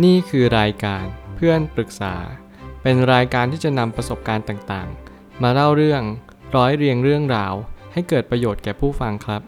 นี่คือรายการเพื่อนปรึกษา เป็นรายการที่จะนำประสบการณ์ต่างๆ มาเล่าเรื่องร้อยเรียงเรื่องราว ให้เกิดประโยชน์แก่ผู้ฟังครับ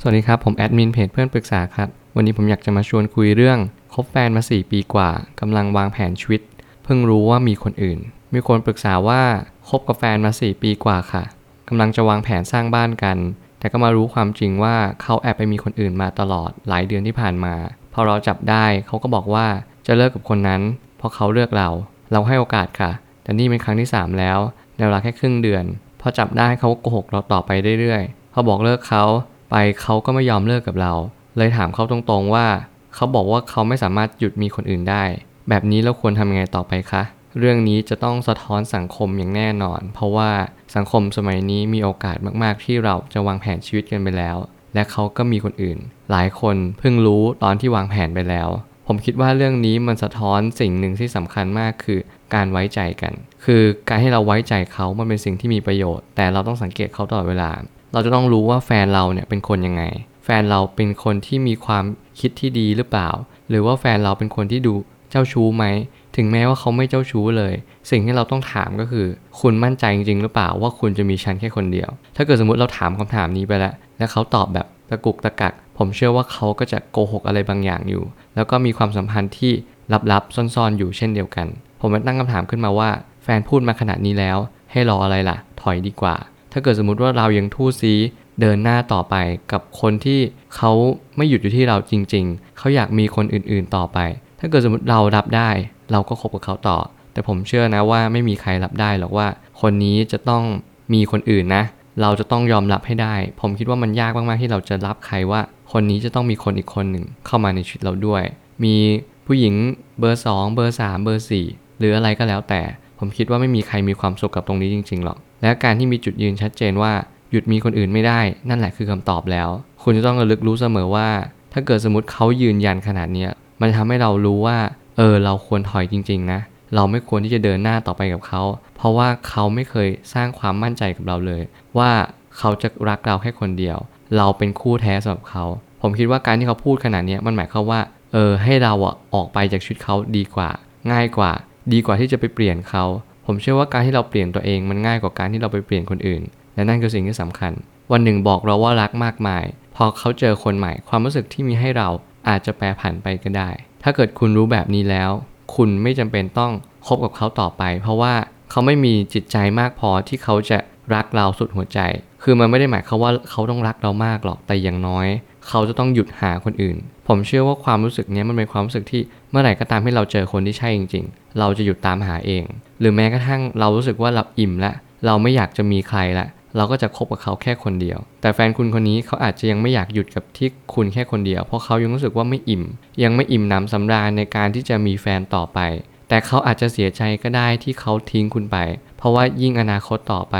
สวัสดีครับ ผมแอดมินเพจเพื่อนปรึกษาครับ วันนี้ผมอยากจะมาชวนคุยเรื่องคบแฟนมา 4 ปีกว่ากำลังวางแผนชีวิต เพิ่งรู้ว่ามีคนอื่น มีคนปรึกษาว่าคบกับแฟนมา 4 ปีกว่าค่ะกำลังจะวางแผนสร้างบ้านกัน แต่ก็มารู้ความจริงว่าเขาแอบไปมีคนอื่นมาตลอดหลายเดือนที่ผ่านมา พอเราจับได้เขาก็บอกว่าจะเลิกกับคนนั้น เพราะเขาเลือกเรา เราให้โอกาสค่ะ แต่นี่เป็นครั้งที่ 3 แล้วในเวลาแค่ครึ่งเดือน พอจับได้เขาก็โกหกเราต่อไปเรื่อยๆพอบอกเลิกเขาไปเขาก็ไม่ยอมเลิกกับเรา เลยถามเขาตรงๆว่า เขาบอกว่าเขาไม่สามารถหยุดมีคนอื่นได้ แบบนี้เราควรทำยังไงต่อไปคะเรื่องนี้จะต้องสะท้อนสังคมอย่างแน่นอน เพราะว่าสังคมสมัยนี้มีโอกาสมากๆ ที่เราจะวางแผนชีวิตกันไปแล้ว และเขาก็มีคนอื่น หลายคนเพิ่งรู้ตอนที่วางแผนไปแล้ว ผมคิดว่าเรื่องนี้มันสะท้อนสิ่งหนึ่งที่สำคัญมากคือการไว้ใจกัน คือการให้เราไว้ใจเขามันเป็นสิ่งที่มีประโยชน์ แต่เราต้องสังเกตเขาตลอดเวลา เราจะต้องรู้ว่าแฟนเราเนี่ยเป็นคนยังไง แฟนเราเป็นคนที่มีความคิดที่ดีหรือเปล่า หรือว่าแฟนเราเป็นคนที่ดูเจ้าชู้ไหม ถึงแม้ว่าเขาไม่เจ้าชู้เลย สิ่งที่เราต้องถามก็คือ คุณมั่นใจจริงๆหรือเปล่าว่าคุณจะมีฉันแค่คนเดียว ถ้าเกิดสมมติเราถามคำถามนี้ไปแล้ว แล้วเขาตอบแบบตะกุกตะกัก ผมเชื่อว่าเขาก็จะโกหกอะไรบางอย่างอยู่ แล้วก็มีความสัมพันธ์ที่ลับๆซ่อนๆอยู่เช่นเดียวกัน ผมตั้งคำถามขึ้นมาว่า แฟนพูดมาขนาดนี้แล้ว ให้รออะไรล่ะ ถอยดีกว่า ถ้าเกิดสมมติว่าเรายังทู่ซีเดินหน้าต่อไปกับคนที่เขาไม่หยุดอยู่ที่เราจริง ๆ เขาอยากมีคนอื่นๆต่อไป ถ้าเกิดสมมติเรารับได้ เราก็คบกับเขาต่อ แต่ผมเชื่อนะว่าไม่มีใครรับได้หรอกว่า คนนี้จะต้องมีคนอื่นนะ เราจะต้องยอมรับให้ได้ ผมคิดว่ามันยากมากๆที่เราจะรับใครว่า คนนี้จะต้องมีคนอีกคนหนึ่งเข้ามาในชีวิตเราด้วย มีผู้หญิงเบอร์ 2 เบอร์ 3 เบอร์ 4 หรืออะไรก็แล้วแต่ ผมคิดว่าไม่มีใครมีความสุขกับตรงนี้จริงๆหรอก และการที่มีจุดยืนชัดเจนว่าหยุดมีคนอื่นไม่ได้ นั่นแหละคือคำตอบแล้ว คุณจะต้องระลึกรู้เสมอว่า ถ้าเกิดสมมติเขายืนยันขนาดนี้มันทำให้เรารู้ว่า ออเราควรถอยจริง ๆ นะ เราไม่ควรที่จะเดินหน้าต่อไปกับเขา เพราะว่าเขาไม่เคยสร้างความมั่นใจกับเราเลย ว่าเขาจะรักเราแค่คนเดียว เราเป็นคู่แท้สำหรับเขา ผมคิดว่าการที่เขาพูดขนาดนี้มันหมายความว่า เออ ให้เราอะออกไปจากชีวิตเขาดีกว่า ง่ายกว่า ดีกว่าที่จะไปเปลี่ยนเขา ผมเชื่อว่าการที่เราเปลี่ยนตัวเองมันง่ายกว่าการที่เราไปเปลี่ยนคนอื่น และนั่นคือสิ่งที่สำคัญ วันหนึ่งบอกเราว่ารักมากมาย พอเขาเจอคนใหม่ ความรู้สึกที่มีให้เราอาจจะแปรผันไปก็ได้ ถ้าเกิดคุณรู้แบบนี้แล้ว คุณไม่จำเป็นต้องคบกับเขาต่อไป เพราะว่าเขาไม่มีจิตใจมากพอที่เขาจะรักเราสุดหัวใจ คือมันไม่ได้หมายความว่าเขาต้องรักเรามากหรอก แต่อย่างน้อย เขาจะต้องหยุดหาคนอื่น ผมเชื่อว่าความรู้สึกนี้มันเป็นความรู้สึกที่เมื่อไหร่ก็ตามที่เราเจอคนที่ใช่จริง ๆ เราจะหยุดตามหาเอง หรือแม้กระทั่งเรารู้สึกว่าเราอิ่มละ เราไม่อยากจะมีใครละ เราก็จะคบกับเขาแค่คนเดียว แต่แฟนคุณคนนี้เขาอาจจะยังไม่อยากหยุดกับที่คุณแค่คนเดียว เพราะเขายังรู้สึกว่าไม่อิ่ม ยังไม่อิ่มหนำสำราญในการที่จะมีแฟนต่อไป แต่เขาอาจจะเสียใจก็ได้ที่เขาทิ้งคุณไป เพราะว่ายิ่งอนาคตต่อไป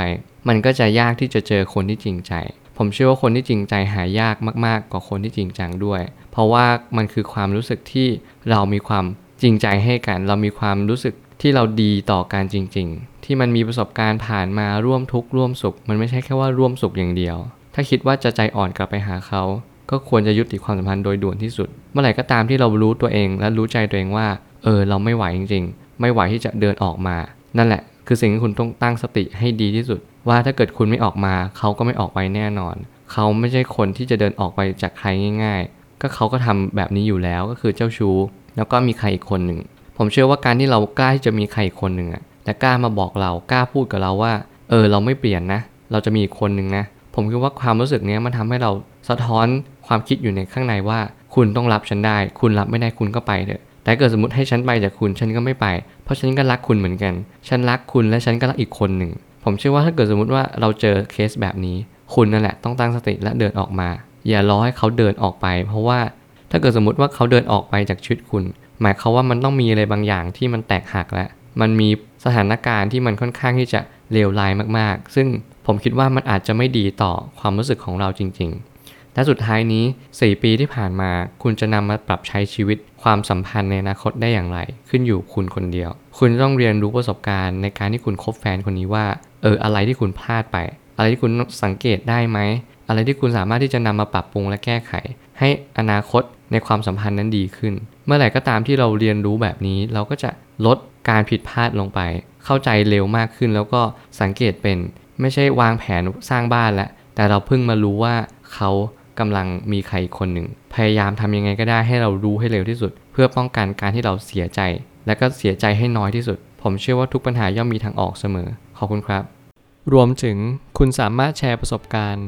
มันก็จะยากที่จะเจอคนที่จริงใจ ผมเชื่อว่าคนที่จริงใจหายากมาก ๆ กว่าคนที่จริงจังด้วย เพราะว่ามันคือความรู้สึกที่เรามีความจริงใจให้กัน เรามีความรู้สึก ที่เราดีต่อการจริง ๆ ที่มันมีประสบการณ์ผ่านมาร่วมทุกข์ร่วมสุข มันไม่ใช่แค่ว่าร่วมสุขอย่างเดียว ถ้าคิดว่าจะใจอ่อนกลับไปหาเขา ก็ควรจะยุติความสัมพันธ์โดยด่วนที่สุด เมื่อไหร่ก็ตามที่เรารู้ตัวเองและรู้ใจตัวเองว่า เออ เราไม่ไหวจริง ๆ ไม่ไหวที่จะเดินออกมา นั่นแหละ คือสิ่งที่คุณต้องตั้งสติให้ดีที่สุด ว่าถ้าเกิดคุณไม่ออกมา เขาก็ไม่ออกไปแน่นอน เขาไม่ใช่คนที่จะเดินออกไปจากใครง่าย ๆ ก็เขาก็ทำแบบนี้อยู่แล้วก็คือเจ้าชู้แล้วก็มีใครอีกคนหนึ่ง ผมเชื่อว่าการที่เรากล้าที่จะมีใครอีกคนหนึ่งอะแต่กล้ามาบอกเรากล้าพูดกับเราว่า เออ เราไม่เปลี่ยนนะ เราจะมีอีกคนหนึ่งนะ ผมคิดว่าความรู้สึกนี้มันทำให้เราสะท้อนความคิดอยู่ในข้างในว่า คุณต้องรับฉันได้ คุณรับไม่ได้คุณก็ไปเถอะ แต่เกิดสมมติให้ฉันไปจากคุณฉันก็ไม่ไป เพราะฉันก็รักคุณเหมือนกัน ฉันรักคุณและฉันก็รักอีกคนหนึ่ง ผมเชื่อว่าถ้าเกิดสมมติว่าเราเจอเคสแบบนี้ คุณนั่นแหละต้องตั้งสติและเดินออกมา อย่ารอให้เขาเดินออกไป เพราะว่าถ้าเกิดสมมติว่าเขาเดินออกไปจากชีวิตคุณ หมายความว่ามันต้องมีอะไรบางอย่างที่มันแตกหักแล้วมันมีสถานการณ์ที่มันค่อนข้างที่จะเลวร้ายมากๆ ซึ่งผมคิดว่ามันอาจจะไม่ดีต่อความรู้สึกของเราจริง ๆ และสุดท้ายนี้ 4 ปีที่ผ่านมา คุณจะนำมาปรับใช้ชีวิตความสัมพันธ์ในอนาคตได้อย่างไร ขึ้นอยู่คุณคนเดียว คุณต้องเรียนรู้ประสบการณ์ในการที่คุณคบแฟนคนนี้ว่า เอออะไรที่คุณพลาดไป อะไรที่คุณสังเกตได้ไหม อะไรที่คุณสามารถที่จะนำมาปรับปรุงและแก้ไข ให้อนาคตในความสัมพันธ์นั้นดีขึ้น เมื่อไหร่ก็ตามที่เราเรียนรู้แบบนี้ เราก็จะลดการผิดพลาดลงไป เข้าใจเร็วมากขึ้น แล้วก็สังเกตเป็น ไม่ใช่วางแผนสร้างบ้านแล้วแต่เราเพิ่งมารู้ว่าเขากำลังมีใครคนหนึ่ง พยายามทำยังไงก็ได้ให้เรารู้ให้เร็วที่สุด เพื่อป้องกันการที่เราเสียใจ และก็เสียใจให้น้อยที่สุด ผมเชื่อว่าทุกปัญหาย่อมมีทางออกเสมอ ขอบคุณครับ รวมถึงคุณสามารถแชร์ประสบการณ์